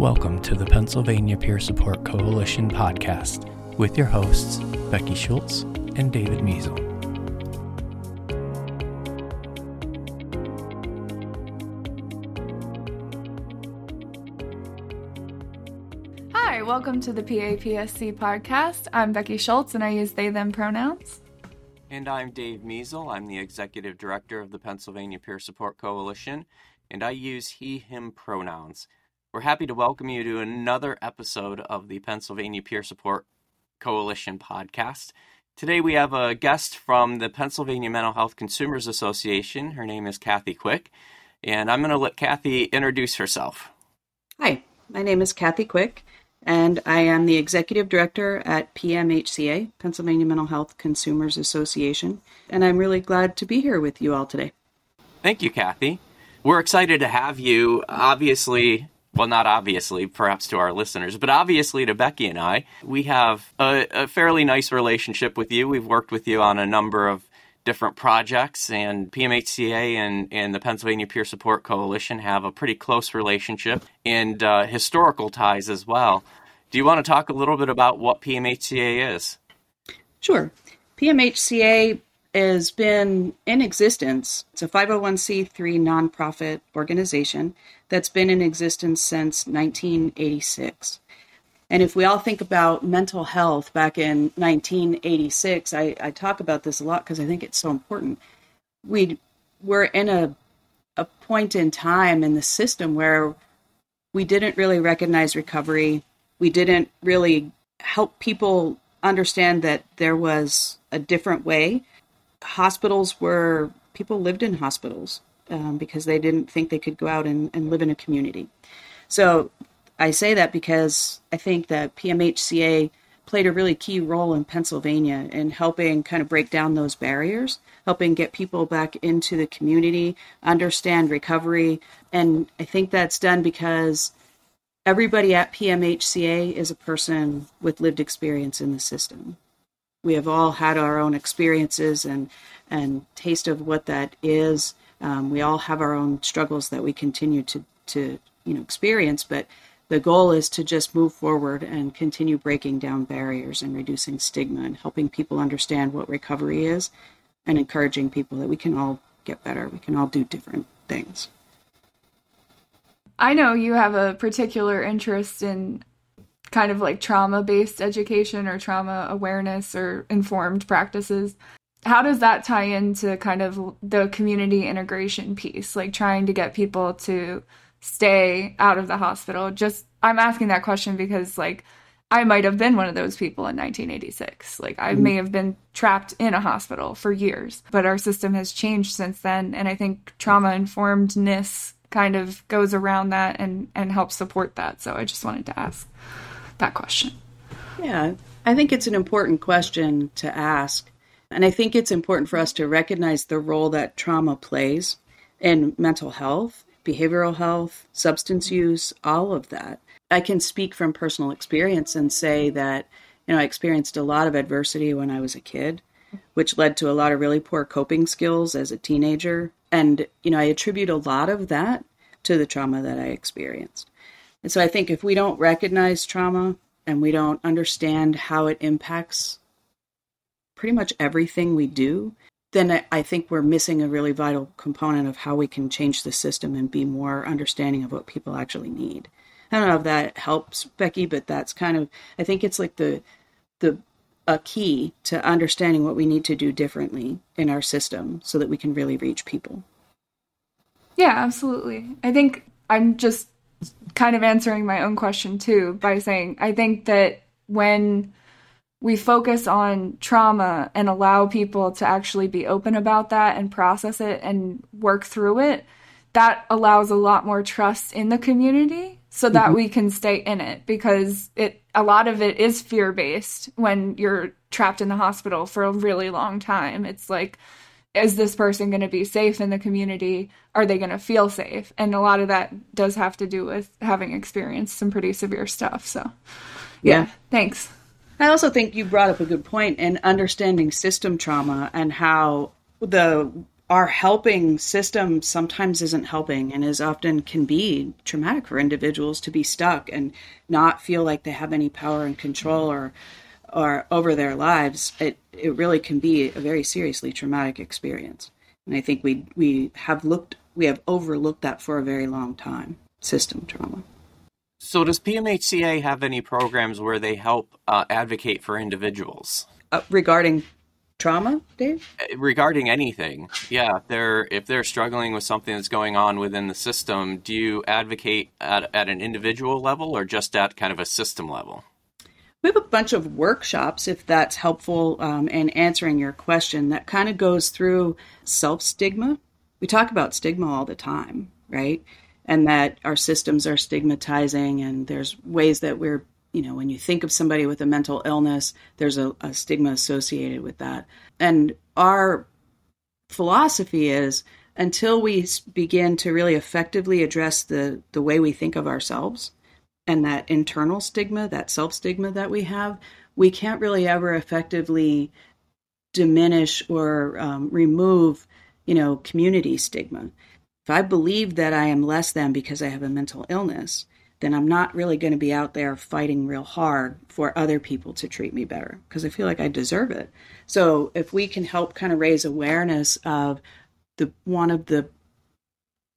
Welcome to the Pennsylvania Peer Support Coalition podcast with your hosts, Becky Schultz and David Measle. Hi, welcome to the PAPSC podcast. I'm Becky Schultz and I use they them pronouns. And I'm Dave Measle. I'm the executive director of the Pennsylvania Peer Support Coalition, and I use he, him pronouns. We're happy to welcome you to another episode of the Pennsylvania Peer Support Coalition podcast. Today we have a guest from the Pennsylvania Mental Health Consumers Association. Her name is Kathy Quick, and I'm going to let Kathy introduce herself. Hi, my name is Kathy Quick, and I am the executive director at PMHCA, Pennsylvania Mental Health Consumers Association, and I'm really glad to be here with you all today. Thank you, Kathy. We're excited to have you. Obviously, well, not obviously, perhaps to our listeners, but obviously to Becky and I, we have a, a, fairly nice relationship with you. We've worked with you on a number of different projects, and PMHCA and, and the Pennsylvania Peer Support Coalition have a pretty close relationship and uh, historical ties as well. Do you want to talk a little bit about what PMHCA is? Sure. PMHCA has been in existence. It's a 501c3 nonprofit organization that's been in existence since 1986. And if we all think about mental health back in 1986, I, I talk about this a lot because I think it's so important. We were in a, a point in time in the system where we didn't really recognize recovery. We didn't really help people understand that there was a different way. Hospitals were, people lived in hospitals um, because they didn't think they could go out and, and live in a community. So I say that because I think that PMHCA played a really key role in Pennsylvania in helping kind of break down those barriers, helping get people back into the community, understand recovery. And I think that's done because everybody at PMHCA is a person with lived experience in the system. We have all had our own experiences and and taste of what that is. Um, we all have our own struggles that we continue to to you know experience, but the goal is to just move forward and continue breaking down barriers and reducing stigma and helping people understand what recovery is and encouraging people that we can all get better. We can all do different things. I know you have a particular interest in kind of like trauma based education or trauma awareness or informed practices. How does that tie into kind of the community integration piece like trying to get people to stay out of the hospital? Just i'm asking that question because like i might have been one of those people in 1986 like i mm-hmm. may have been trapped in a hospital for years but our system has changed since then and i think trauma informedness kind of goes around that and and helps support that. So i just wanted to ask that question yeah i think it's an important question to ask and I think it's important for us to recognize the role that trauma plays in mental health, behavioral health, substance use, all of that. I can speak from personal experience and say that, you know, I experienced a lot of adversity when I was a kid, which led to a lot of really poor coping skills as a teenager. And, you know, I attribute a lot of that to the trauma that I experienced. And so I think if we don't recognize trauma and we don't understand how it impacts pretty much everything we do, then I think we're missing a really vital component of how we can change the system and be more understanding of what people actually need. I don't know if that helps, Becky, but that's kind of I think it's like the the a key to understanding what we need to do differently in our system so that we can really reach people. Yeah, absolutely. I think I'm just kind of answering my own question too by saying I think that when we focus on trauma and allow people to actually be open about that and process it and work through it, that allows a lot more trust in the community so that mm-hmm. we can stay in it because it a lot of it is fear based when you're trapped in the hospital for a really long time. It's like is this person going to be safe in the community? Are they going to feel safe? And a lot of that does have to do with having experienced some pretty severe stuff. So, yeah, yeah. thanks. I also think you brought up a good point in understanding system trauma and how the our helping system sometimes isn't helping and is often can be traumatic for individuals to be stuck and not feel like they have any power and control or or over their lives it it really can be a very seriously traumatic experience and i think we we have looked we have overlooked that for a very long time system trauma so does pmhca have any programs where they help uh, advocate for individuals uh, regarding trauma, Dave? Uh, regarding anything, yeah. If They're if they're struggling with something that's going on within the system, do you advocate at, at an individual level or just at kind of a system level? We have a bunch of workshops, if that's helpful um, in answering your question, that kind of goes through self stigma. We talk about stigma all the time, right? And that our systems are stigmatizing, and there's ways that we're you know, when you think of somebody with a mental illness, there's a, a stigma associated with that. And our philosophy is until we begin to really effectively address the, the way we think of ourselves and that internal stigma, that self stigma that we have, we can't really ever effectively diminish or um, remove, you know, community stigma. If I believe that I am less than because I have a mental illness, then I'm not really going to be out there fighting real hard for other people to treat me better because I feel like I deserve it. So if we can help kind of raise awareness of the one of the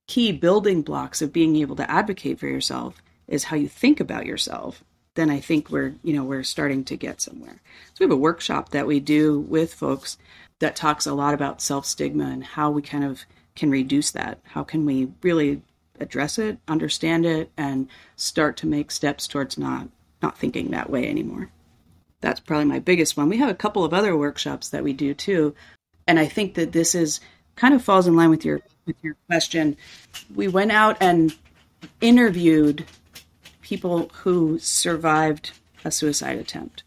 key building blocks of being able to advocate for yourself is how you think about yourself, then I think we're, you know, we're starting to get somewhere. So we have a workshop that we do with folks that talks a lot about self-stigma and how we kind of can reduce that. How can we really address it, understand it, and start to make steps towards not not thinking that way anymore. That's probably my biggest one. We have a couple of other workshops that we do too, and I think that this is kind of falls in line with your with your question. We went out and interviewed people who survived a suicide attempt.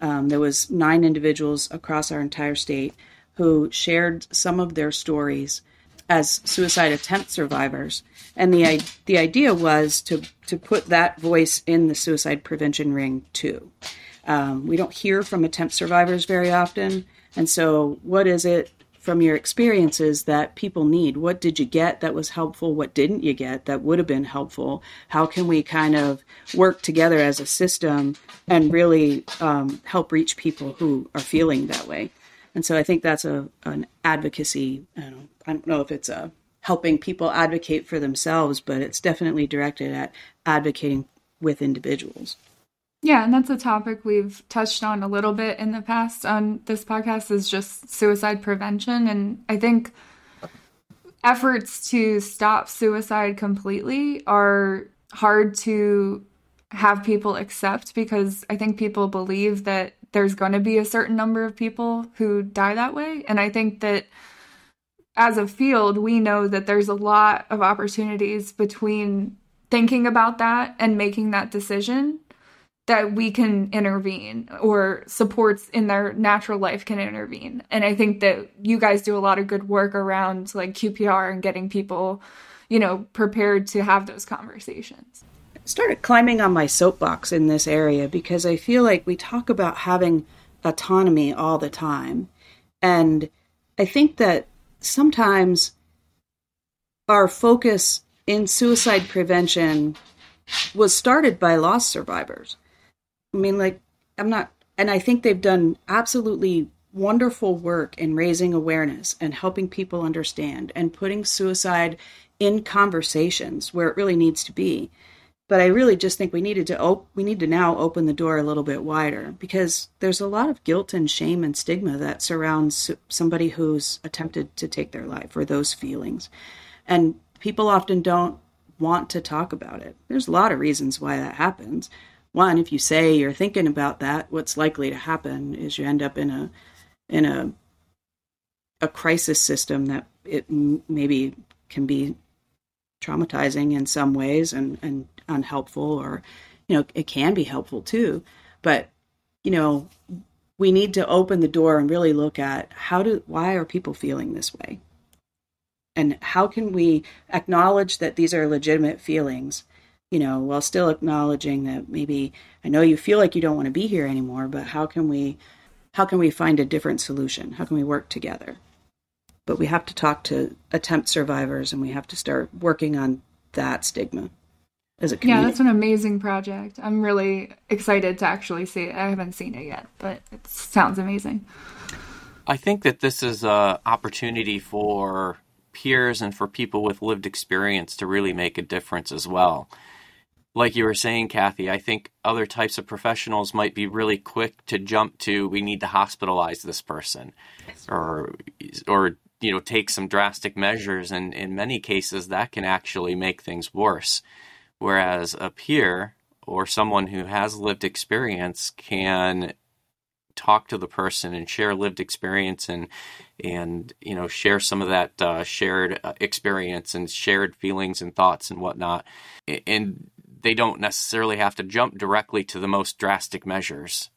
Um, there was nine individuals across our entire state who shared some of their stories as suicide attempt survivors. And the the idea was to to put that voice in the suicide prevention ring too. Um, we don't hear from attempt survivors very often, and so what is it from your experiences that people need? What did you get that was helpful? What didn't you get that would have been helpful? How can we kind of work together as a system and really um, help reach people who are feeling that way? And so I think that's a an advocacy. I don't, I don't know if it's a helping people advocate for themselves, but it's definitely directed at advocating with individuals. Yeah, and that's a topic we've touched on a little bit in the past on this podcast is just suicide prevention and I think efforts to stop suicide completely are hard to have people accept because I think people believe that there's going to be a certain number of people who die that way. And I think that as a field, we know that there's a lot of opportunities between thinking about that and making that decision that we can intervene or supports in their natural life can intervene. And I think that you guys do a lot of good work around like QPR and getting people, you know, prepared to have those conversations started climbing on my soapbox in this area because I feel like we talk about having autonomy all the time. And I think that sometimes our focus in suicide prevention was started by loss survivors. I mean, like, I'm not, and I think they've done absolutely wonderful work in raising awareness and helping people understand and putting suicide in conversations where it really needs to be but I really just think we needed to op- we need to now open the door a little bit wider because there's a lot of guilt and shame and stigma that surrounds somebody who's attempted to take their life or those feelings. And people often don't want to talk about it. There's a lot of reasons why that happens. One, if you say you're thinking about that, what's likely to happen is you end up in a in a a crisis system that it maybe can be traumatizing in some ways and, and unhelpful or you know it can be helpful too. But you know we need to open the door and really look at how do why are people feeling this way? And how can we acknowledge that these are legitimate feelings you know while still acknowledging that maybe i know you feel like you don't want to be here anymore but how can we how can we find a different solution how can we work together but we have to talk to attempt survivors and we have to start working on that stigma as a community. Yeah, that's an amazing project. I'm really excited to actually see it. I haven't seen it yet, but it sounds amazing. I think that this is an opportunity for peers and for people with lived experience to really make a difference as well. Like you were saying, Kathy, I think other types of professionals might be really quick to jump to we need to hospitalize this person or or you know take some drastic measures and in many cases that can actually make things worse. Whereas a peer or someone who has lived experience can talk to the person and share lived experience and and you know share some of that uh, shared uh, experience and shared feelings and thoughts and whatnot and they don't necessarily have to jump directly to the most drastic measures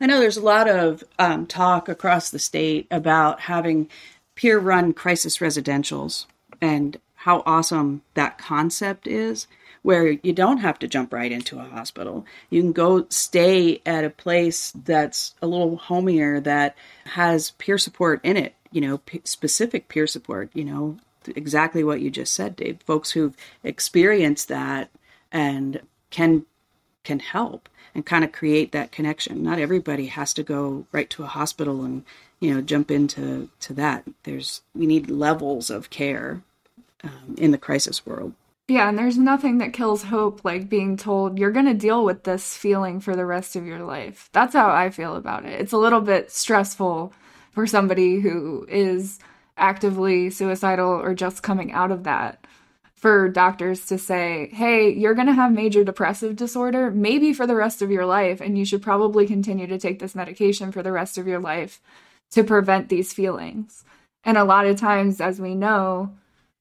i know there's a lot of um, talk across the state about having peer run crisis residentials and how awesome that concept is where you don't have to jump right into a hospital. You can go stay at a place that's a little homier that has peer support in it, you know, p- specific peer support, you know, exactly what you just said, Dave. Folks who've experienced that and can can help and kind of create that connection. Not everybody has to go right to a hospital and, you know, jump into to that. There's we need levels of care um, in the crisis world. Yeah, and there's nothing that kills hope like being told you're going to deal with this feeling for the rest of your life. That's how I feel about it. It's a little bit stressful for somebody who is actively suicidal or just coming out of that for doctors to say, hey, you're going to have major depressive disorder, maybe for the rest of your life, and you should probably continue to take this medication for the rest of your life to prevent these feelings. And a lot of times, as we know,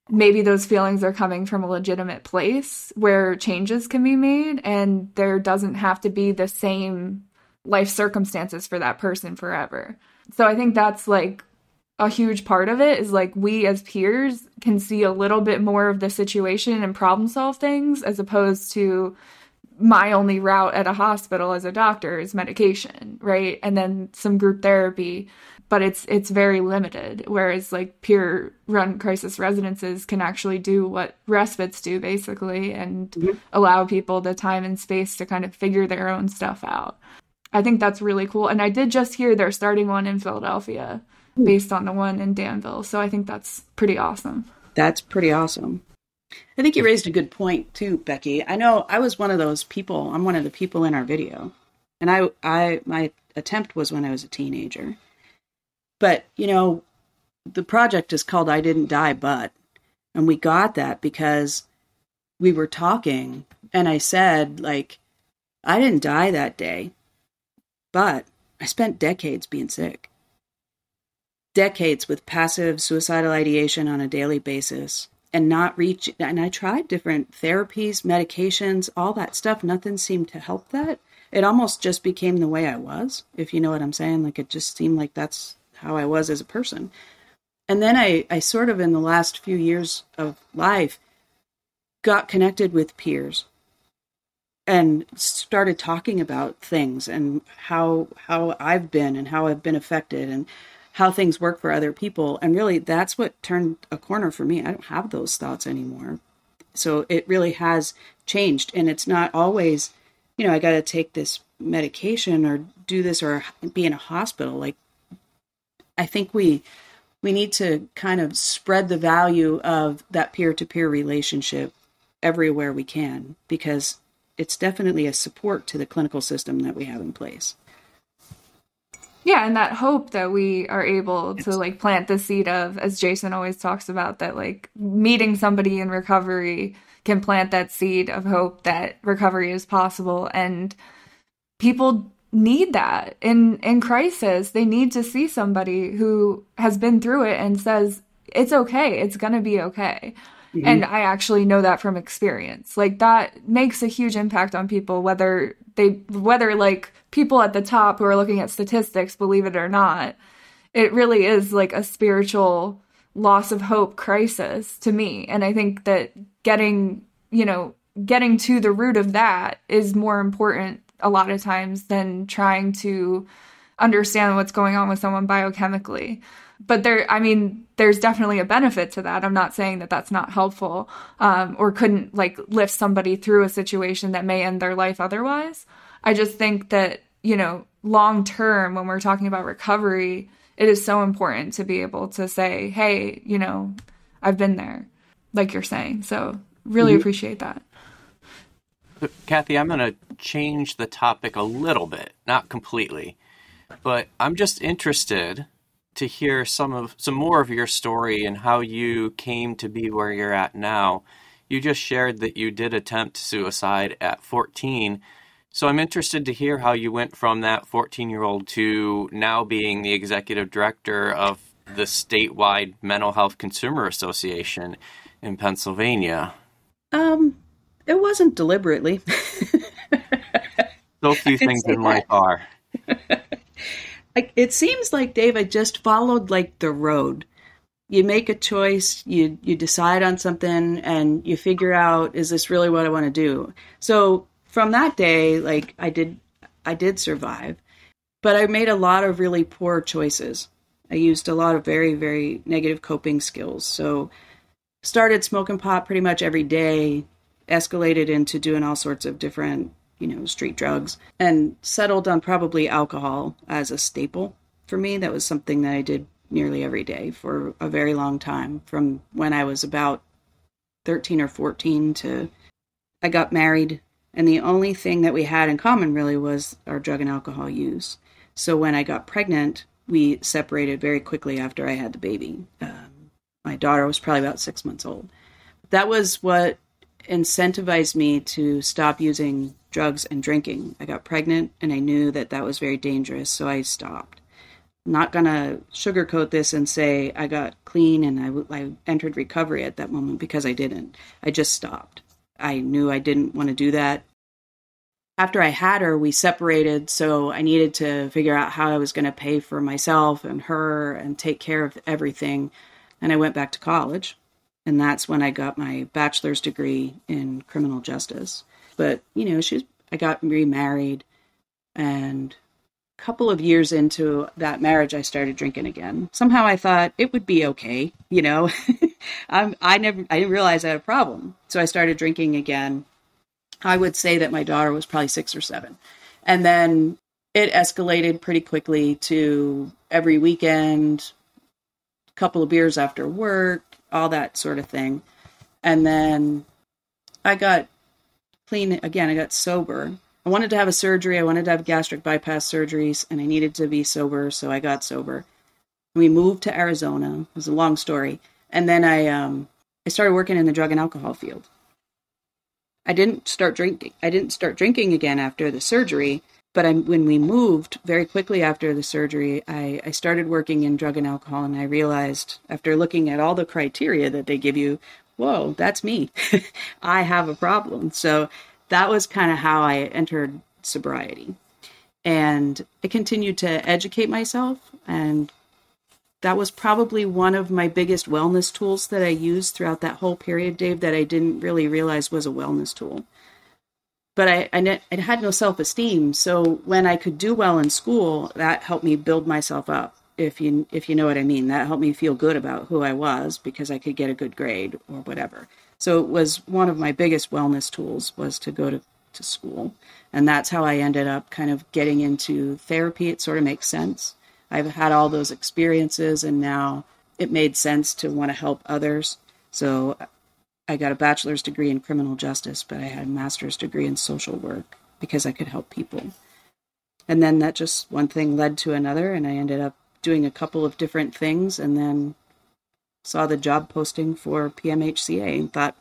maybe those feelings are coming from a legitimate place where changes can be made and there doesn't have to be the same life circumstances for that person forever. So I think that's like a huge part of it is like we as peers can see a little bit more of the situation and problem solve things as opposed to my only route at a hospital as a doctor is medication, right? And then some group therapy but it's it's very limited whereas like peer run crisis residences can actually do what respites do basically and mm-hmm. allow people the time and space to kind of figure their own stuff out i think that's really cool and i did just hear they're starting one in philadelphia. Based on the one in danville so i think that's pretty awesome. That's pretty awesome. I think you raised a good point too becky. I know i was one of those people i'm one of the people in our video. And i i my attempt was when i was a teenager. But, you know, the project is called I Didn't Die But. And we got that because we were talking and I said, like, I didn't die that day, but I spent decades being sick. Decades with passive suicidal ideation on a daily basis and not reach and I tried different therapies, medications, all that stuff. Nothing seemed to help that. It almost just became the way I was, if you know what I'm saying. Like it just seemed like that's how I was as a person. And then I, I sort of, in the last few years of life, got connected with peers and started talking about things and how how I've been and how I've been affected and how things work for other people. And really, that's what turned a corner for me. I don't have those thoughts anymore. So it really has changed. And it's not always, you know, I got to take this medication or do this or be in a hospital. Like I think we we need to kind of spread the value of that peer-to-peer relationship everywhere we can because it's definitely a support to the clinical system that we have in place. Yeah, and that hope that we are able to like plant the seed of, as Jason always talks about, that like meeting somebody in recovery can plant that seed of hope that recovery is possible. And people need that. In in crisis they need to see somebody who has been through it and says it's okay. It's going to be okay mm-hmm. and i actually know that from experience like that makes a huge impact on people whether they whether like people at the top who are looking at statistics believe it or not it really is like a spiritual loss of hope crisis to me and i think that getting you know getting to the root of that is more important a lot of times than trying to understand what's going on with someone biochemically. But there, I mean, there's definitely a benefit to that. I'm not saying that that's not helpful um, or couldn't like lift somebody through a situation that may end their life otherwise. I just think that, you know, long term, when we're talking about recovery, it is so important to be able to say, hey, you know, I've been there, like you're saying. So, really mm-hmm. appreciate that. Kathy, I'm going to change the topic a little bit, not completely, but I'm just interested to hear some of some more of your story and how you came to be where you're at now. You just shared that you did attempt suicide at 14. So I'm interested to hear how you went from that 14 year old to now being the executive director of the statewide Mental Health Consumer Association in Pennsylvania. Um, it wasn't deliberately. so few things in life are. It seems like David just followed like the road. You make a choice, you you decide on something, and you figure out is this really what I want to do. So from that day, like I did, I did survive, but I made a lot of really poor choices. I used a lot of very very negative coping skills. So started smoking pot pretty much every day escalated into doing all sorts of different, you know, street drugs and settled on probably alcohol as a staple for me. That was something that I did nearly every day for a very long time from when I was about 13 or 14 to I got married. And the only thing that we had in common really was our drug and alcohol use. So when I got pregnant, we separated very quickly after I had the baby. Um, my daughter was probably about six months old. That was what incentivized me to stop using drugs and drinking. I got pregnant and I knew that that was very dangerous, so I stopped. Not gonna sugarcoat this and say I got clean and I, I entered recovery at that moment because I didn't. I just stopped. I knew I didn't want to do that. After I had her, we separated, so I needed to figure out how I was going to pay for myself and her and take care of everything. And I went back to college and that's when I got my bachelor's degree in criminal justice. But you know, she's I got remarried, and a couple of years into that marriage, I started drinking again. Somehow I thought it would be okay, you know. I'm, I never I didn't realize I had a problem, so I started drinking again. I would say that my daughter was probably six or seven, and then it escalated pretty quickly to every weekend, a couple of beers after work, all that sort of thing. And then I got clean again, I got sober. I wanted to have a surgery, I wanted to have gastric bypass surgeries, and I needed to be sober, so I got sober. We moved to Arizona. It was a long story. And then I um I started working in the drug and alcohol field. I didn't start drinking. I didn't start drinking again after the surgery, but I, when we moved very quickly after the surgery, I, I started working in drug and alcohol, and I realized after looking at all the criteria that they give you, whoa, that's me. I have a problem. So that was kind of how I entered sobriety. And I continued to educate myself, and that was probably one of my biggest wellness tools that I used throughout that whole period, Dave, that I didn't really realize was a wellness tool but I, I, I had no self esteem. So when I could do well in school, that helped me build myself up. If you if you know what I mean, that helped me feel good about who I was because I could get a good grade or whatever. So it was one of my biggest wellness tools was to go to, to school, and that's how I ended up kind of getting into therapy. It sort of makes sense. I've had all those experiences, and now it made sense to want to help others. So I got a bachelor's degree in criminal justice, but I had a master's degree in social work because I could help people. And then that just one thing led to another, and I ended up doing a couple of different things and then saw the job posting for PMHCA and thought,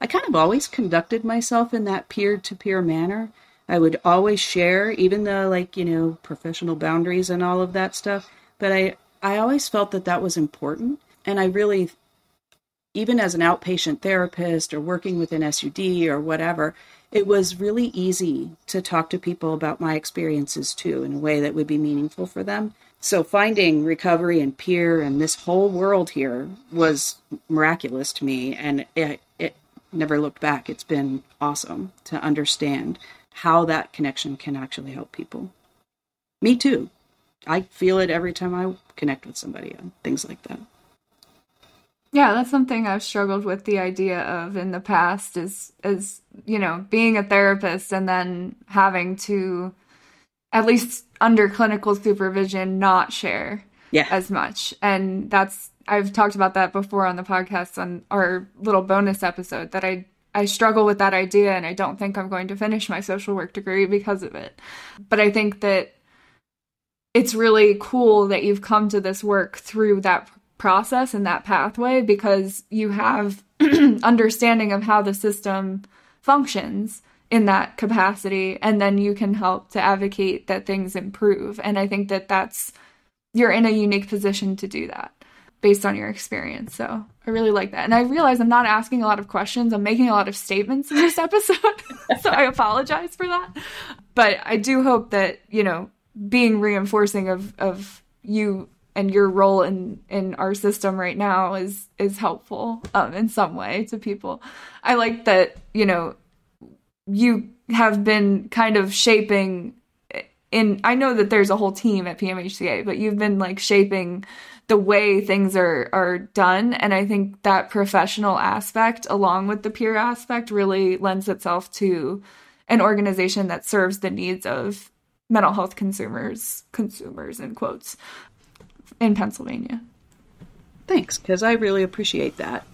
I kind of always conducted myself in that peer to peer manner. I would always share, even the like, you know, professional boundaries and all of that stuff. But I, I always felt that that was important. And I really even as an outpatient therapist or working with an SUD or whatever, it was really easy to talk to people about my experiences too in a way that would be meaningful for them. So finding recovery and peer and this whole world here was miraculous to me and it, it never looked back. It's been awesome to understand how that connection can actually help people. Me too. I feel it every time I connect with somebody on things like that. Yeah, that's something I've struggled with the idea of in the past is is, you know, being a therapist and then having to at least under clinical supervision not share yeah. as much. And that's I've talked about that before on the podcast on our little bonus episode that I I struggle with that idea and I don't think I'm going to finish my social work degree because of it. But I think that it's really cool that you've come to this work through that process and that pathway because you have understanding of how the system functions in that capacity and then you can help to advocate that things improve. And i think that that's you're in a unique position to do that based on your experience. So i really like that. And i realize i'm not asking a lot of questions. I'm making a lot of statements in this episode so i apologize for that. But i do hope that you know being reinforcing of of you and your role in in our system right now is is helpful um, in some way to people. I like that you know you have been kind of shaping in I know that there's a whole team at PMHCA, but you've been like shaping the way things are are done and I think that professional aspect along with the peer aspect really lends itself to an organization that serves the needs of mental health consumers consumers in quotes in Pennsylvania. Thanks, because I really appreciate that.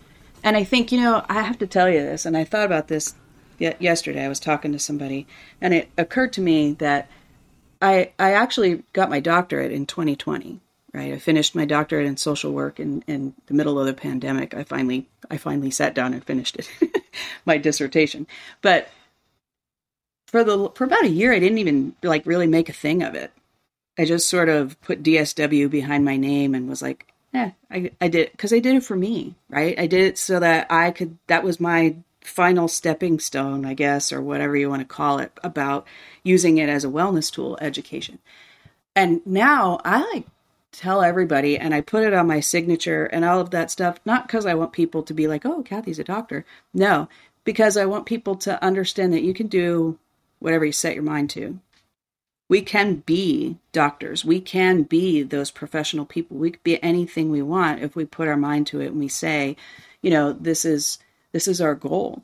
And I think, you know, I have to tell you this, and I thought about this yesterday. I was talking to somebody, and it occurred to me that I, I actually got my doctorate in 2020. Right, I finished my doctorate in social work in, in the middle of the pandemic. I finally I finally sat down and finished it, my dissertation. But for the for about a year, I didn't even like really make a thing of it. I just sort of put DSW behind my name and was like, yeah, I, I did it because I did it for me, right? I did it so that I could, that was my final stepping stone, I guess, or whatever you want to call it, about using it as a wellness tool, education. And now I like tell everybody and I put it on my signature and all of that stuff, not because I want people to be like, oh, Kathy's a doctor. No, because I want people to understand that you can do whatever you set your mind to we can be doctors. We can be those professional people. We could be anything we want if we put our mind to it and we say, you know, this is this is our goal.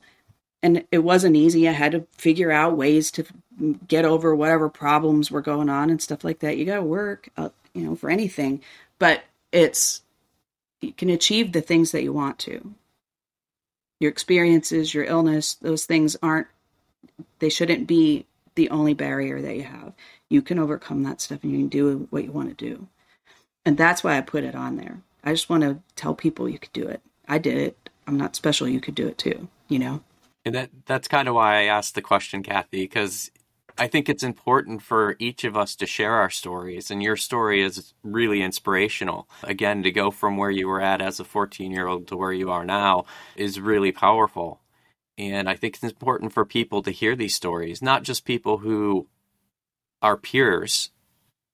And it wasn't easy. I had to figure out ways to get over whatever problems were going on and stuff like that. You got to work, uh, you know, for anything, but it's you can achieve the things that you want to. Your experiences, your illness, those things aren't they shouldn't be the only barrier that you have. You can overcome that stuff and you can do what you want to do. And that's why I put it on there. I just want to tell people you could do it. I did it. I'm not special. You could do it too, you know? And that that's kind of why I asked the question, Kathy, because I think it's important for each of us to share our stories, and your story is really inspirational. Again, to go from where you were at as a 14 year old to where you are now is really powerful. And I think it's important for people to hear these stories, not just people who are peers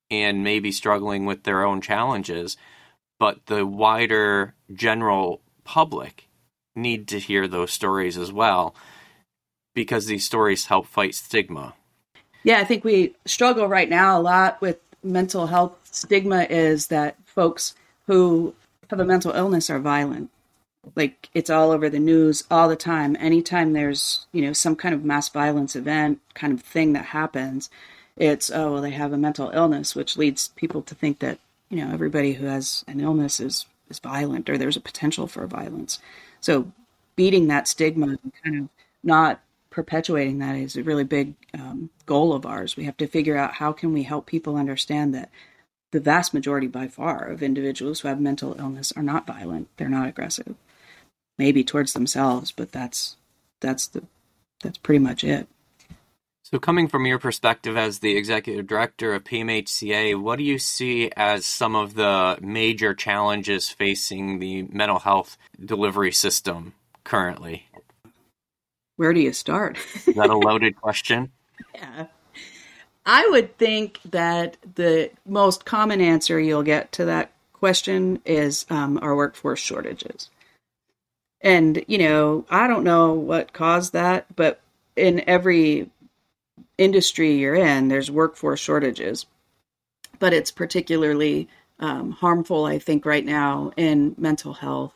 and maybe struggling with their own challenges, but the wider general public need to hear those stories as well because these stories help fight stigma. Yeah, I think we struggle right now a lot with mental health. Stigma is that folks who have a mental illness are violent like it's all over the news all the time. Anytime there's you know some kind of mass violence event kind of thing that happens it's oh well they have a mental illness which leads people to think that you know everybody who has an illness is is violent or there's a potential for violence. So beating that stigma and kind of not perpetuating that is a really big um, goal of ours. We have to figure out how can we help people understand that the vast majority by far of individuals who have mental illness are not violent. They're not aggressive maybe towards themselves, but that's that's the that's pretty much it. So, coming from your perspective as the executive director of PMHCA, what do you see as some of the major challenges facing the mental health delivery system currently? Where do you start? Is that a loaded question? Yeah. I would think that the most common answer you'll get to that question is um, our workforce shortages. And, you know, I don't know what caused that, but in every industry you're in, there's workforce shortages. but it's particularly um, harmful, I think, right now in mental health.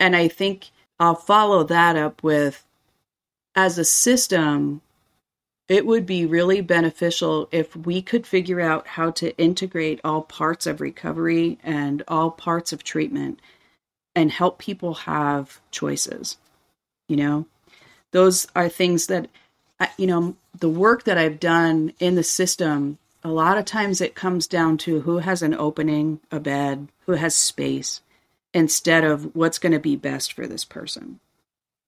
And I think I'll follow that up with as a system, it would be really beneficial if we could figure out how to integrate all parts of recovery and all parts of treatment and help people have choices. You know, those are things that, you know, the work that I've done in the system, a lot of times it comes down to who has an opening, a bed, who has space, instead of what's going to be best for this person.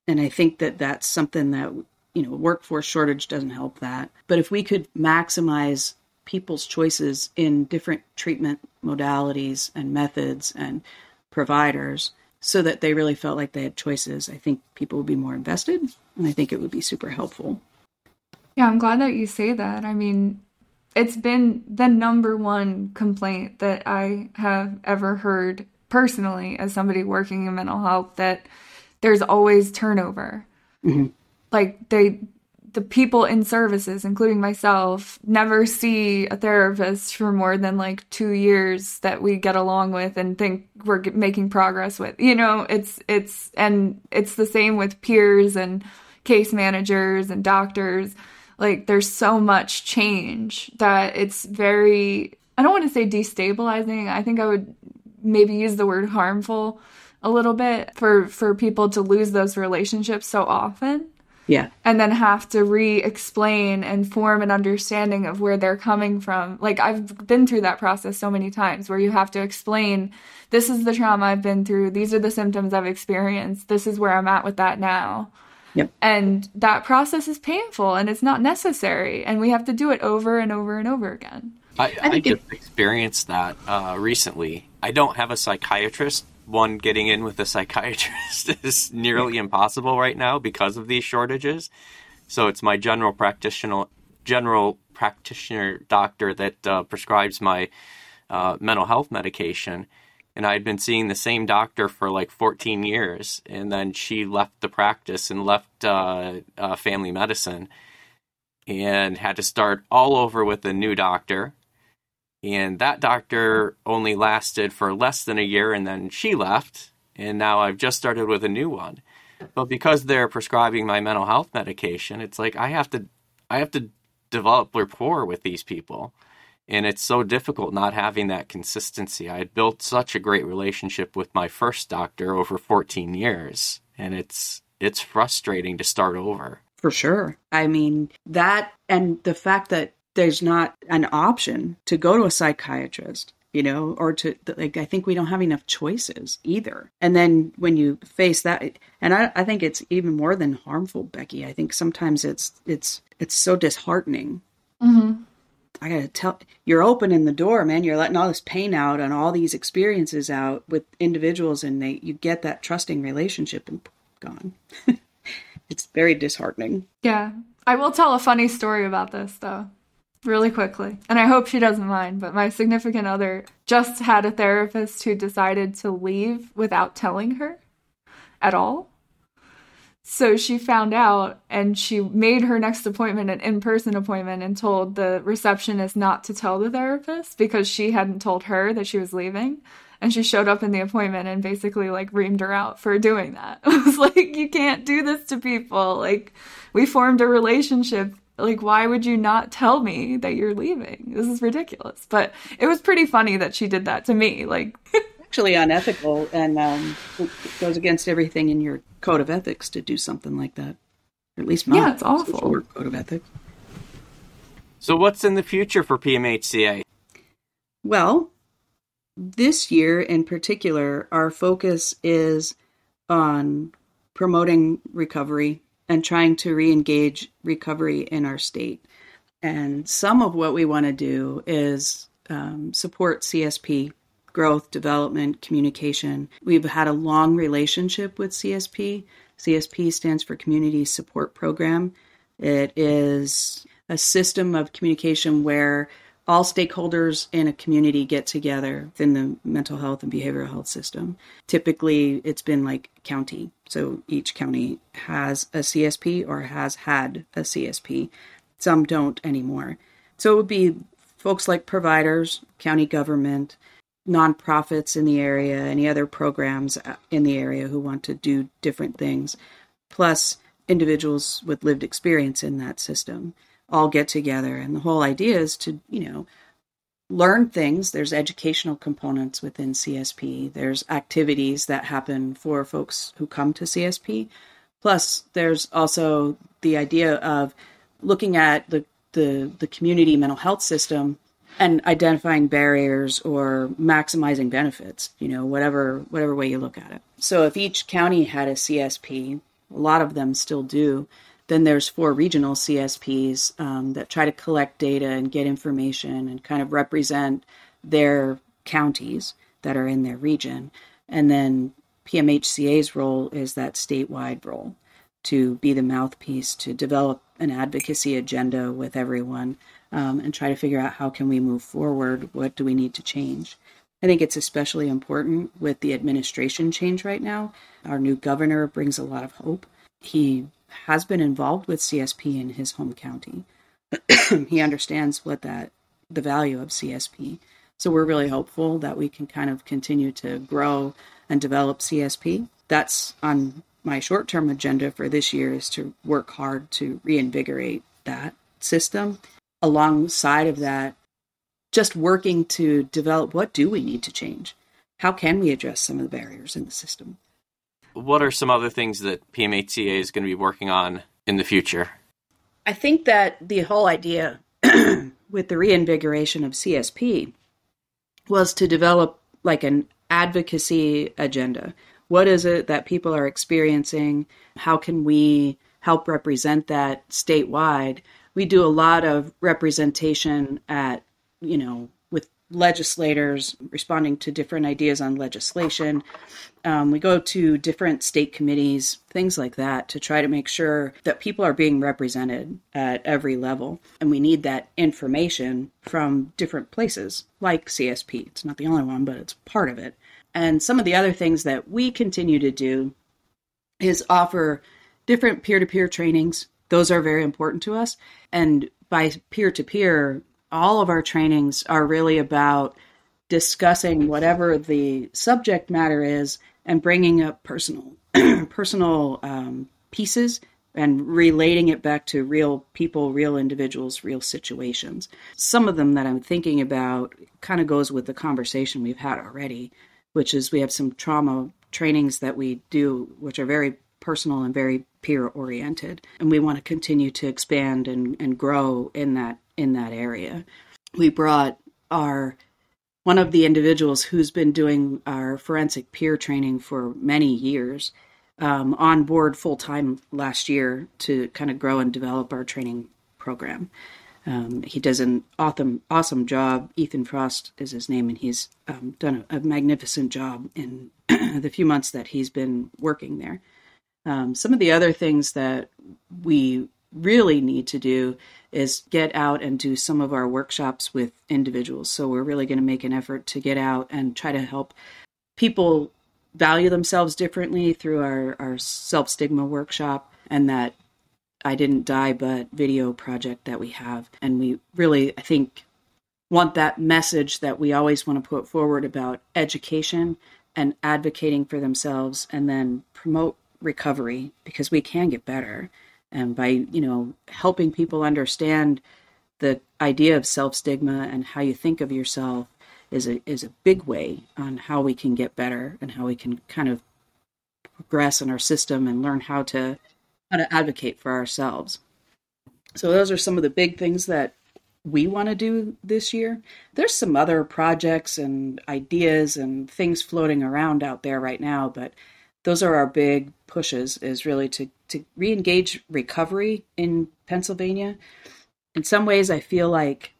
And I think that that's something that, you know, workforce shortage doesn't help that. But if we could maximize people's choices in different treatment modalities and methods and providers so that they really felt like they had choices, I think people would be more invested. And I think it would be super helpful. Yeah, I'm glad that you say that. I mean, it's been the number one complaint that I have ever heard personally as somebody working in mental health that there's always turnover. Mm-hmm. Like they the people in services, including myself, never see a therapist for more than like two years that we get along with and think we're making progress with. You know, it's it's and it's the same with peers and case managers and doctors. Like there's so much change that it's very. I don't want to say destabilizing. I think I would maybe use the word harmful a little bit for for people to lose those relationships so often yeah and then have to re-explain and form an understanding of where they're coming from like i've been through that process so many times where you have to explain this is the trauma i've been through these are the symptoms i've experienced this is where i'm at with that now Yep. And that process is painful and it's not necessary. And we have to do it over and over and over again. I, I, I just it, experienced that uh, recently. I don't have a psychiatrist, one getting in with a psychiatrist is nearly impossible right now because of these shortages. So it's my general practitioner general practitioner doctor that uh, prescribes my uh, mental health medication. And I had been seeing the same doctor for like 14 years. And then she left the practice and left uh, uh family medicine and had to start all over with a new doctor and that doctor only lasted for less than a year and then she left and now I've just started with a new one. But because they're prescribing my mental health medication, it's like I have to I have to develop rapport with these people. And it's so difficult not having that consistency. I had built such a great relationship with my first doctor over 14 years, and it's it's frustrating to start over. For sure. I mean, that and the fact that there's not an option to go to a psychiatrist you know or to like i think we don't have enough choices either. And then when you face that and i, I think it's even more than harmful becky. I think sometimes it's it's it's so disheartening. Mm-hmm. i gotta tell you're opening the door man. You're letting all this pain out and all these experiences out with individuals and they you get that trusting relationship and gone. It's very disheartening. Yeah. I will tell a funny story about this though really quickly. And I hope she doesn't mind, but my significant other just had a therapist who decided to leave without telling her at all. So she found out and she made her next appointment an in person appointment and told the receptionist not to tell the therapist because she hadn't told her that she was leaving. And she showed up in the appointment and basically like reamed her out for doing that. It was like, you can't do this to people. Like, we formed a relationship like why would you not tell me that you're leaving? This is ridiculous. But it was pretty funny that she did that to me like actually unethical and um, goes against everything in your code of ethics to do something like that. Or at least mine yeah it's awful. code of ethics so what's in the future for pmhca well this year in particular our focus is on promoting recovery and trying to re-engage recovery in our state. And some of what we want to do is um, support CSP growth, development, communication. We've had a long relationship with CSP. CSP stands for Community Support Program. It is a system of communication where all stakeholders in a community get together within the mental health and behavioral health system. Typically, it's been like county. So each county has a CSP or has had a CSP. Some don't anymore. So it would be folks like providers, county government, nonprofits in the area, any other programs in the area who want to do different things, plus individuals with lived experience in that system all get together. And the whole idea is to, you know, learn things. There's educational components within CSP, there's activities that happen for folks who come to CSP. Plus, there's also the idea of looking at the, the, the community mental health system and identifying barriers or maximizing benefits you know whatever whatever way you look at it so if each county had a csp a lot of them still do then there's four regional csps um, that try to collect data and get information and kind of represent their counties that are in their region. And then pmhca's role is that statewide role to be the mouthpiece to develop an advocacy agenda with everyone um, and try to figure out how can we move forward what do we need to change. I think it's especially important with the administration change right now. Our new governor brings a lot of hope. He has been involved with csp in his home county he understands what that the value of csp so we're really hopeful that we can kind of continue to grow and develop csp that's on my short term agenda for this year is to work hard to reinvigorate that system alongside of that, just working to develop what do we need to change? How can we address some of the barriers in the system? What are some other things that PMHCA is going to be working on in the future? I think that the whole idea with the reinvigoration of CSP was to develop like an advocacy agenda. What is it that people are experiencing? How can we help represent that statewide? we do a lot of representation at, you know, legislators responding to different ideas on legislation. Um, we go to different state committees, things like that, to try to make sure that people are being represented at every level. And we need that information from different places, like CSP. It's not the only one, but it's part of it. And some of the other things that we continue to do is offer different peer to peer trainings those are very important to us. And by peer to peer, all of our trainings are really about discussing whatever the subject matter is and bringing up personal personal um, pieces and relating it back to real people, real individuals, real situations. Some of them that I'm thinking about kind of goes with the conversation we've had already, which is we have some trauma trainings that we do, which are very personal and very peer oriented and we want to continue to expand and, and grow in that in that area we brought our one of the individuals who's been doing our forensic peer training for many years um, on board full time last year to kind of grow and develop our training program. Um, he does an awesome, awesome job. Ethan Frost is his name, and he's um, done a, a, magnificent job in the few months that he's been working there. Um, some of the other things that we really need to do is get out and do some of our workshops with individuals. So we're really going to make an effort to get out and try to help people value themselves differently through our, our self stigma workshop and that I Didn't Die But video project that we have. And we really, I think, want that message that we always want to put forward about education and advocating for themselves and then promote recovery because we can get better and by you know helping people understand the idea of self stigma and how you think of yourself is a is a big way on how we can get better and how we can kind of progress in our system and learn how to how to advocate for ourselves. So those are some of the big things that we want to do this year. There's some other projects and ideas and things floating around out there right now, but those are our big pushes is really to to re-engage recovery in Pennsylvania. In some ways I feel like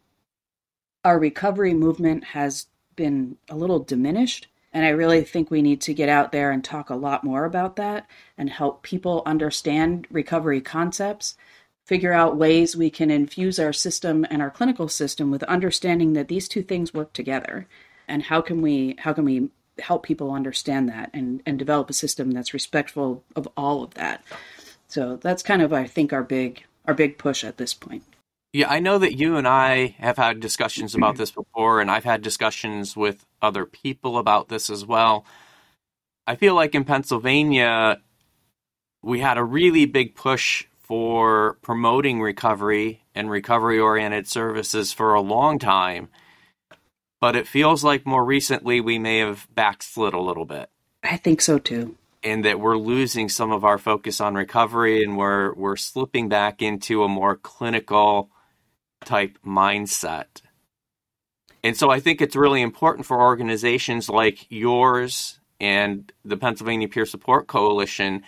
our recovery movement has been a little diminished and I really think we need to get out there and talk a lot more about that and help people understand recovery concepts, figure out ways we can infuse our system and our clinical system with understanding that these two things work together and how can we how can we help people understand that and and develop a system that's respectful of all of that. So that's kind of I think our big our big push at this point. Yeah, I know that you and I have had discussions about this before, and I've had discussions with other people about this as well. I feel like in Pennsylvania, we had a really big push for promoting recovery and recovery oriented services for a long time. But it feels like more recently we may have backslid a little bit. I think so too. And that we're losing some of our focus on recovery and we're we're slipping back into a more clinical type mindset. And so I think it's really important for organizations like yours and the Pennsylvania Peer Support Coalition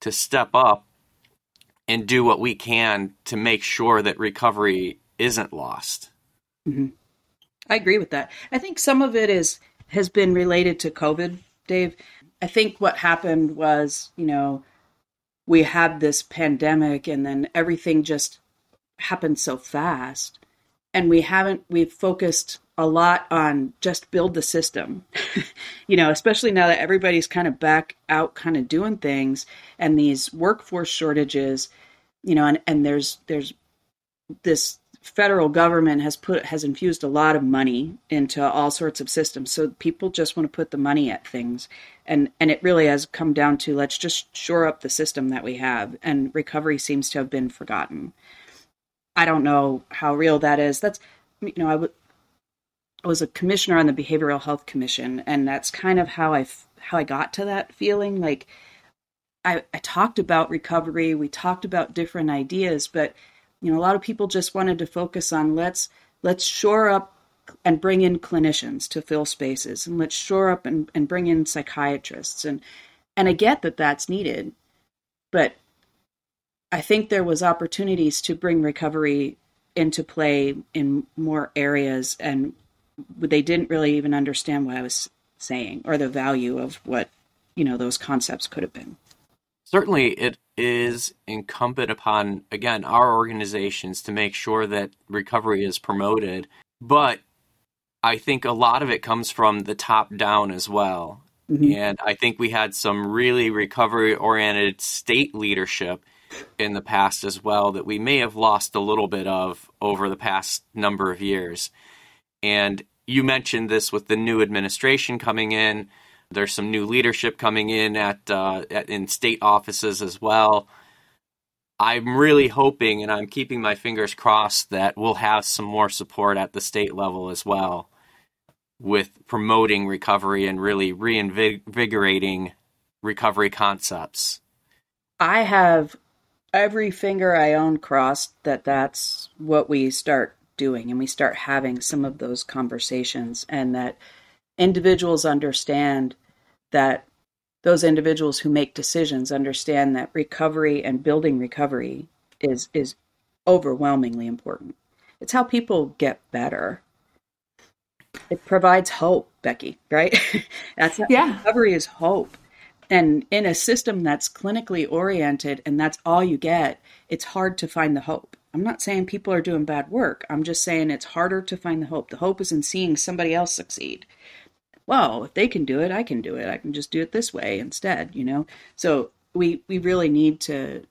to step up and do what we can to make sure that recovery isn't lost. Mm-hmm. I agree with that. I think some of it is has been related to COVID, Dave. I think what happened was, you know, we had this pandemic and then everything just happened so fast and we haven't we've focused a lot on just build the system you know especially now that everybody's kind of back out kind of doing things and these workforce shortages you know and, and there's there's this federal government has put has infused a lot of money into all sorts of systems. So people just want to put the money at things. And and it really has come down to let's just shore up the system that we have. And recovery seems to have been forgotten. I don't know how real that is. That's you know i was a commissioner on the behavioral health commission and that's kind of how i how i got to that feeling. Like I, I talked about recovery. We talked about different ideas but you know a lot of people just wanted to focus on let's let's shore up and bring in clinicians to fill spaces and let's shore up and, and bring in psychiatrists. And and i get that that's needed but i think there was opportunities to bring recovery into play in more areas and they didn't really even understand what i was saying or the value of what you know those concepts could have been certainly it is incumbent upon again our organizations to make sure that recovery is promoted but i think a lot of it comes from the top down as well. Mm-hmm. and i think we had some really recovery oriented state leadership in the past as well that we may have lost a little bit of over the past number of years. And you mentioned this with the new administration coming in there's some new leadership coming in at, uh, at in state offices as well. I'm really hoping, and I'm keeping my fingers crossed that we'll have some more support at the state level as well, with promoting recovery and really reinvigorating recovery concepts. I have every finger I own crossed that that's what we start doing and we start having some of those conversations and that individuals understand that those individuals who make decisions understand that recovery and building recovery is is overwhelmingly important. It's how people get better. It provides hope, Becky, right? that's yeah. recovery is hope. And in a system that's clinically oriented and that's all you get, it's hard to find the hope. I'm not saying people are doing bad work. I'm just saying it's harder to find the hope. The hope is in seeing somebody else succeed well, if they can do it, I can do it. I can just do it this way instead, you know? So we we really need to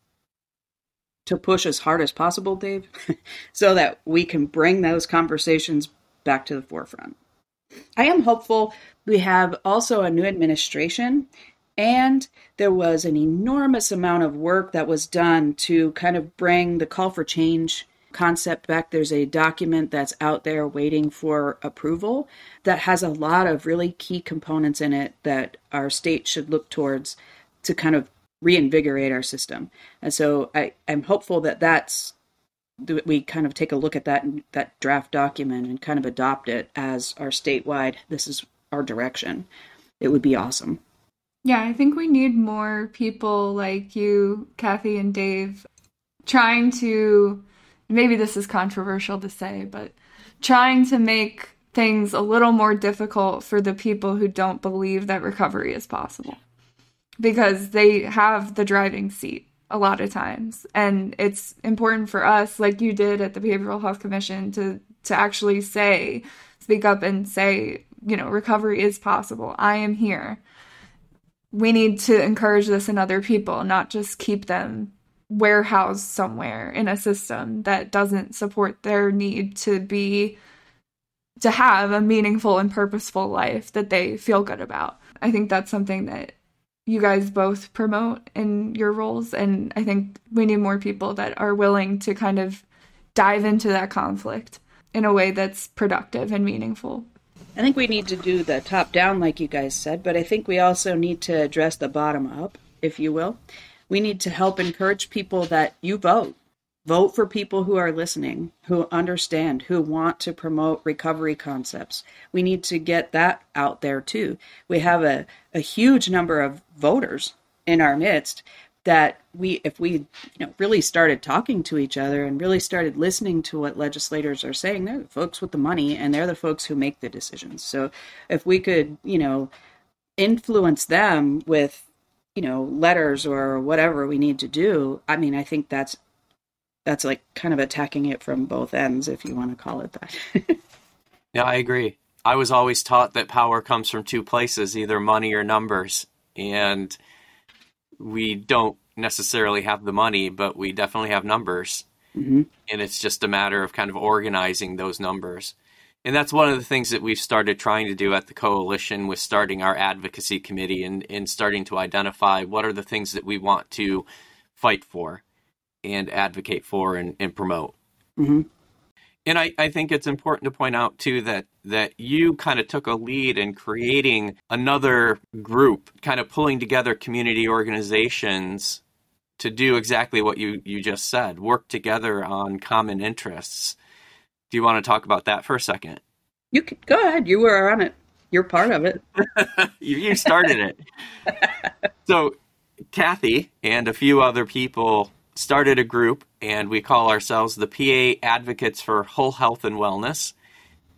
to push as hard as possible, Dave, so that we can bring those conversations back to the forefront. I am hopeful. We have also a new administration, and there was an enormous amount of work that was done to kind of bring the call for change concept back. There's a document that's out there waiting for approval that has a lot of really key components in it that our state should look towards to kind of reinvigorate our system. And so I, I'm hopeful that that's we kind of take a look at that that draft document and kind of adopt it as our statewide. This is our direction. It would be awesome. Yeah, I think we need more people like you, Kathy, and Dave trying to maybe this is controversial to say, but trying to make things a little more difficult for the people who don't believe that recovery is possible. Because they have the driving seat a lot of times. And it's important for us like you did at the behavioral health commission to to actually say speak up and say you know recovery is possible. I am here. We need to encourage this in other people not just keep them warehoused somewhere in a system that doesn't support their need to be to have a meaningful and purposeful life that they feel good about. I think that's something that you guys both promote in your roles and I think we need more people that are willing to kind of dive into that conflict in a way that's productive and meaningful. I think we need to do the top down, like you guys said, but I think we also need to address the bottom up, if you will. We need to help encourage people that you vote. Vote for people who are listening, who understand, who want to promote recovery concepts. We need to get that out there too. We have a, a huge number of voters in our midst that we if we you know really started talking to each other and really started listening to what legislators are saying they're the folks with the money and they're the folks who make the decisions so if we could you know influence them with you know letters or whatever we need to do i mean i think that's that's like kind of attacking it from both ends if you want to call it that. Yeah i agree. I was always taught that power comes from two places either money or numbers. And we don't necessarily have the money but we definitely have numbers. Mm-hmm. and it's just a matter of kind of organizing those numbers and that's one of the things that we've started trying to do at the coalition with starting our advocacy committee and, and starting to identify what are the things that we want to fight for and advocate for and, and promote. Mm-hmm. And I, I think it's important to point out too that that you kind of took a lead in creating another group, kind of pulling together community organizations to do exactly what you, you just said, work together on common interests do you want to talk about that for a second? You can, go ahead. You were on it. You're part of it. you started it. so, Kathy and a few other people started a group, and we call ourselves the PA Advocates for Whole Health and Wellness.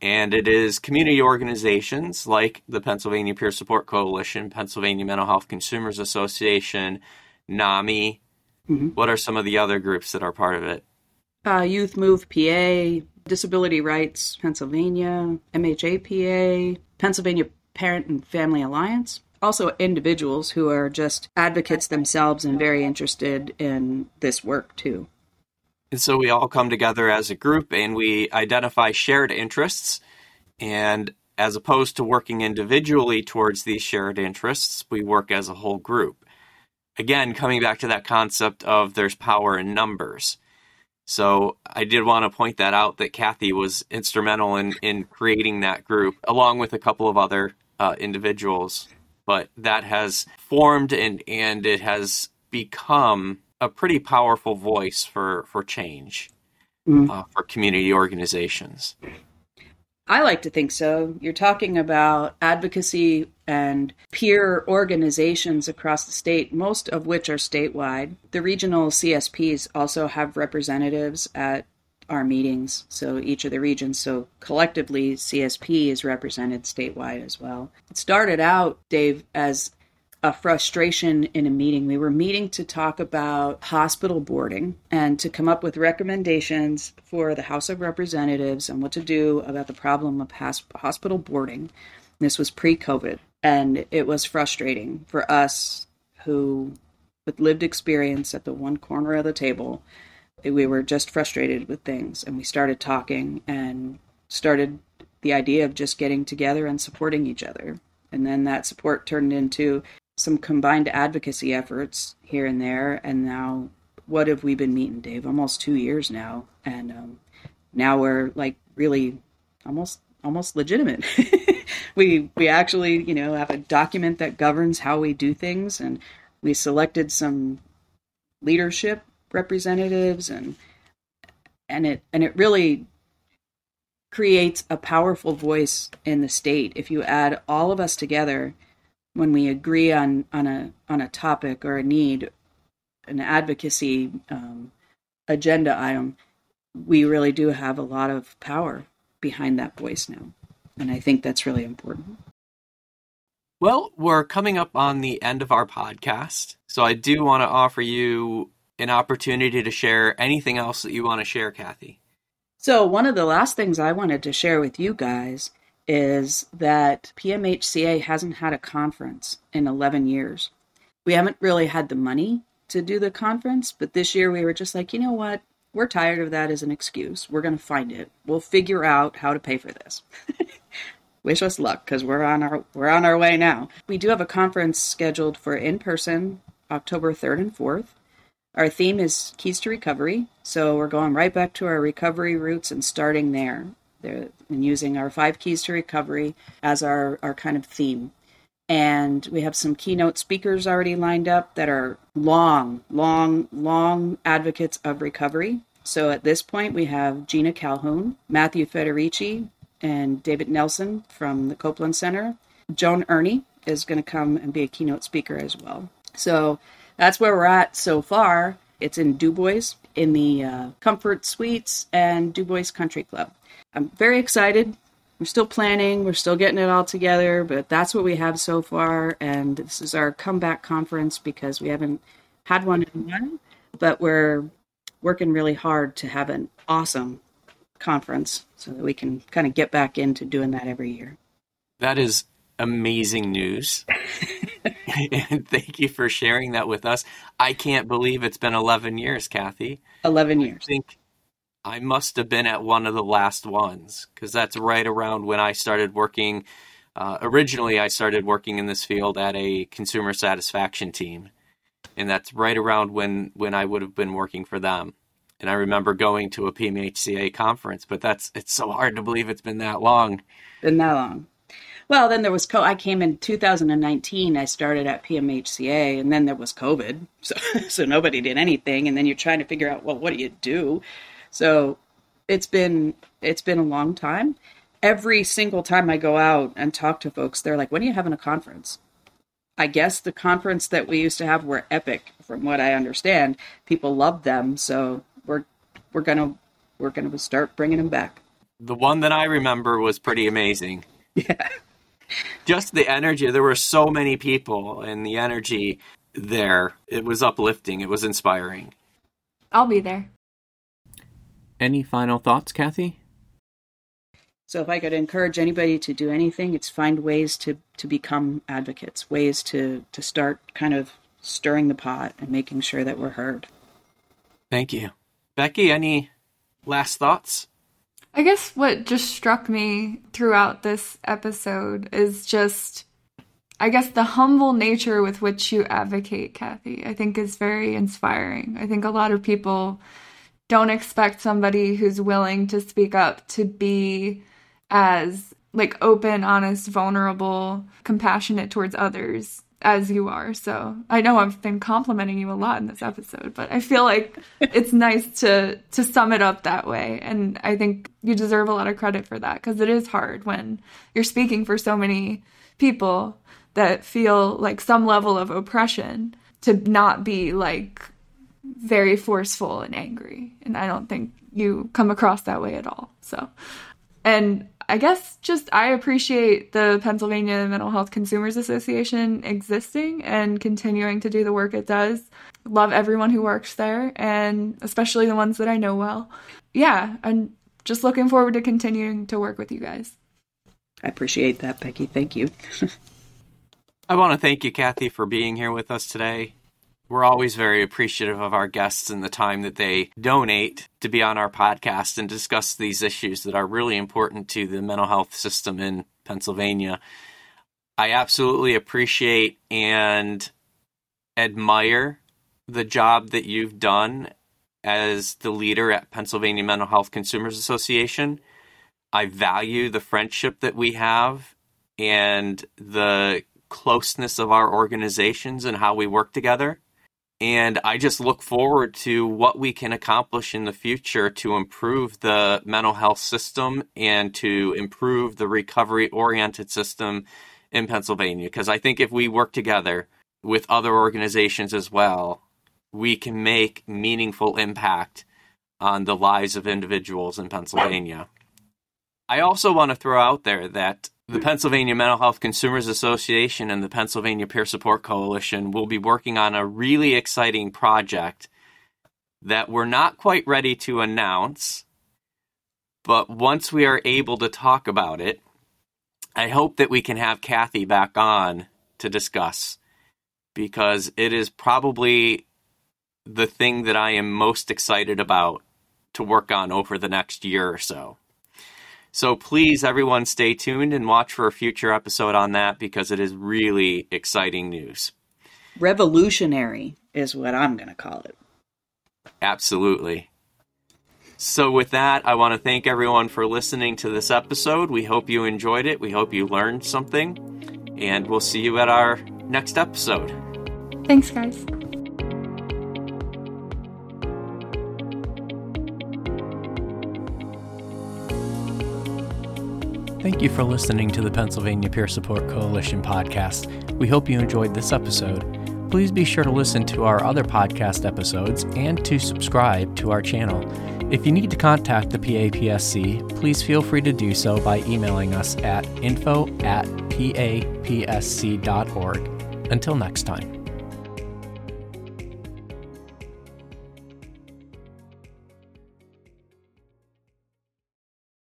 And it is community organizations like the Pennsylvania Peer Support Coalition, Pennsylvania Mental Health Consumers Association, NAMI. Mm-hmm. What are some of the other groups that are part of it? Uh, Youth Move PA, Disability Rights Pennsylvania, MHAPA, Pennsylvania Parent and Family Alliance. Also, individuals who are just advocates themselves and very interested in this work too. And so we all come together as a group and we identify shared interests. And as opposed to working individually towards these shared interests, we work as a whole group. Again, coming back to that concept of there's power in numbers. So I did want to point that out that Kathy was instrumental in, in creating that group, along with a couple of other uh, individuals. But that has formed and, and it has become a pretty powerful voice for, for change mm. uh, for community organizations. I like to think so. You're talking about advocacy and peer organizations across the state, most of which are statewide. The regional CSPs also have representatives at our meetings, so each of the regions. So collectively, CSP is represented statewide as well. It started out, Dave, as a frustration in a meeting. We were meeting to talk about hospital boarding and to come up with recommendations for the House of Representatives on what to do about the problem of hospital boarding. This was pre COVID, and it was frustrating for us who, with lived experience at the one corner of the table, we were just frustrated with things. And we started talking and started the idea of just getting together and supporting each other. And then that support turned into some combined advocacy efforts here and there. And now, what have we been meeting, Dave? Almost two years now, and um, now we're like really almost almost legitimate. we we actually you know have a document that governs how we do things, and we selected some leadership representatives, and and it and it really creates a powerful voice in the state if you add all of us together when we agree on on a on a topic or a need, an advocacy um, agenda item, we really do have a lot of power behind that voice now, and I think that's really important. Well, we're coming up on the end of our podcast, so I do want to offer you an opportunity to share anything else that you want to share, Kathy. So, one of the last things I wanted to share with you guys is that PMHCA hasn't had a conference in 11 years. We haven't really had the money to do the conference, but this year we were just like, you know what? We're tired of that as an excuse. We're going to find it. We'll figure out how to pay for this. Wish us luck because we're on our we're on our way now. We do have a conference scheduled for in person October 3rd and 4th. Our theme is Keys to Recovery, so we're going right back to our recovery roots and starting there. And using our five keys to recovery as our, our kind of theme. And we have some keynote speakers already lined up that are long, long, long advocates of recovery. So at this point, we have Gina Calhoun, Matthew Federici, and David Nelson from the Copeland Center. Joan Erney is going to come and be a keynote speaker as well. So that's where we're at so far. It's in DuBois in the uh, Comfort Suites and DuBois Country Club. I'm very excited we're still planning, we're still getting it all together, but that's what we have so far. And this is our comeback conference because we haven't had one in a while, but we're working really hard to have an awesome conference so that we can kind of get back into doing that every year. That is amazing news. and thank you for sharing that with us. I can't believe it's been 11 years, Kathy. 11 years. I think I must have been at one of the last ones because that's right around when I started working. Uh, originally, I started working in this field at a consumer satisfaction team, and that's right around when when I would have been working for them. And I remember going to a PMHCA conference, but that's it's so hard to believe it's been that long. Been that long. Well, then there was co- I came in 2019. I started at PMHCA, and then there was COVID, so so nobody did anything. And then you're trying to figure out, well, what do you do? So it's been it's been a long time. Every single time I go out and talk to folks, they're like, "When are you having a conference?" I guess the conference that we used to have were epic, from what I understand. People loved them, so we're we're gonna we're gonna start bringing them back. The one that I remember was pretty amazing. Yeah, just the energy. There were so many people, and the energy there. It was uplifting. It was inspiring. I'll be there. Any final thoughts, Kathy? So if I could encourage anybody to do anything, it's find ways to to become advocates, ways to to start kind of stirring the pot and making sure that we're heard. Thank you. Becky, any last thoughts? I guess what just struck me throughout this episode is just I guess the humble nature with which you advocate, Kathy, I think is very inspiring. I think a lot of people don't expect somebody who's willing to speak up to be as like open, honest, vulnerable, compassionate towards others as you are. So I know I've been complimenting you a lot in this episode, but I feel like it's nice to to sum it up that way. And I think you deserve a lot of credit for that because it is hard when you're speaking for so many people that feel like some level of oppression to not be like very forceful and angry. And I don't think you come across that way at all. So, and I guess just I appreciate the Pennsylvania Mental Health Consumers Association existing and continuing to do the work it does. Love everyone who works there and especially the ones that I know well. Yeah, I'm just looking forward to continuing to work with you guys. I appreciate that, Becky. Thank you. I want to thank you, Kathy, for being here with us today. We're always very appreciative of our guests and the time that they donate to be on our podcast and discuss these issues that are really important to the mental health system in Pennsylvania. I absolutely appreciate and admire the job that you've done as the leader at Pennsylvania Mental Health Consumers Association. I value the friendship that we have and the closeness of our organizations and how we work together. And I just look forward to what we can accomplish in the future to improve the mental health system and to improve the recovery oriented system in Pennsylvania. Because I think if we work together with other organizations as well, we can make meaningful impact on the lives of individuals in Pennsylvania. I also want to throw out there that the Pennsylvania Mental Health Consumers Association and the Pennsylvania Peer Support Coalition will be working on a really exciting project that we're not quite ready to announce. But once we are able to talk about it, I hope that we can have Kathy back on to discuss because it is probably the thing that I am most excited about to work on over the next year or so. So please, everyone, stay tuned and watch for a future episode on that because it is really exciting news. Revolutionary is what I'm going to call it. Absolutely. So, with that, I want to thank everyone for listening to this episode. We hope you enjoyed it. We hope you learned something. And we'll see you at our next episode. Thanks, guys. Thank you for listening to the Pennsylvania Peer Support Coalition podcast. We hope you enjoyed this episode. Please be sure to listen to our other podcast episodes and to subscribe to our channel. If you need to contact the PAPSC, please feel free to do so by emailing us at info at papsc.org. Until next time.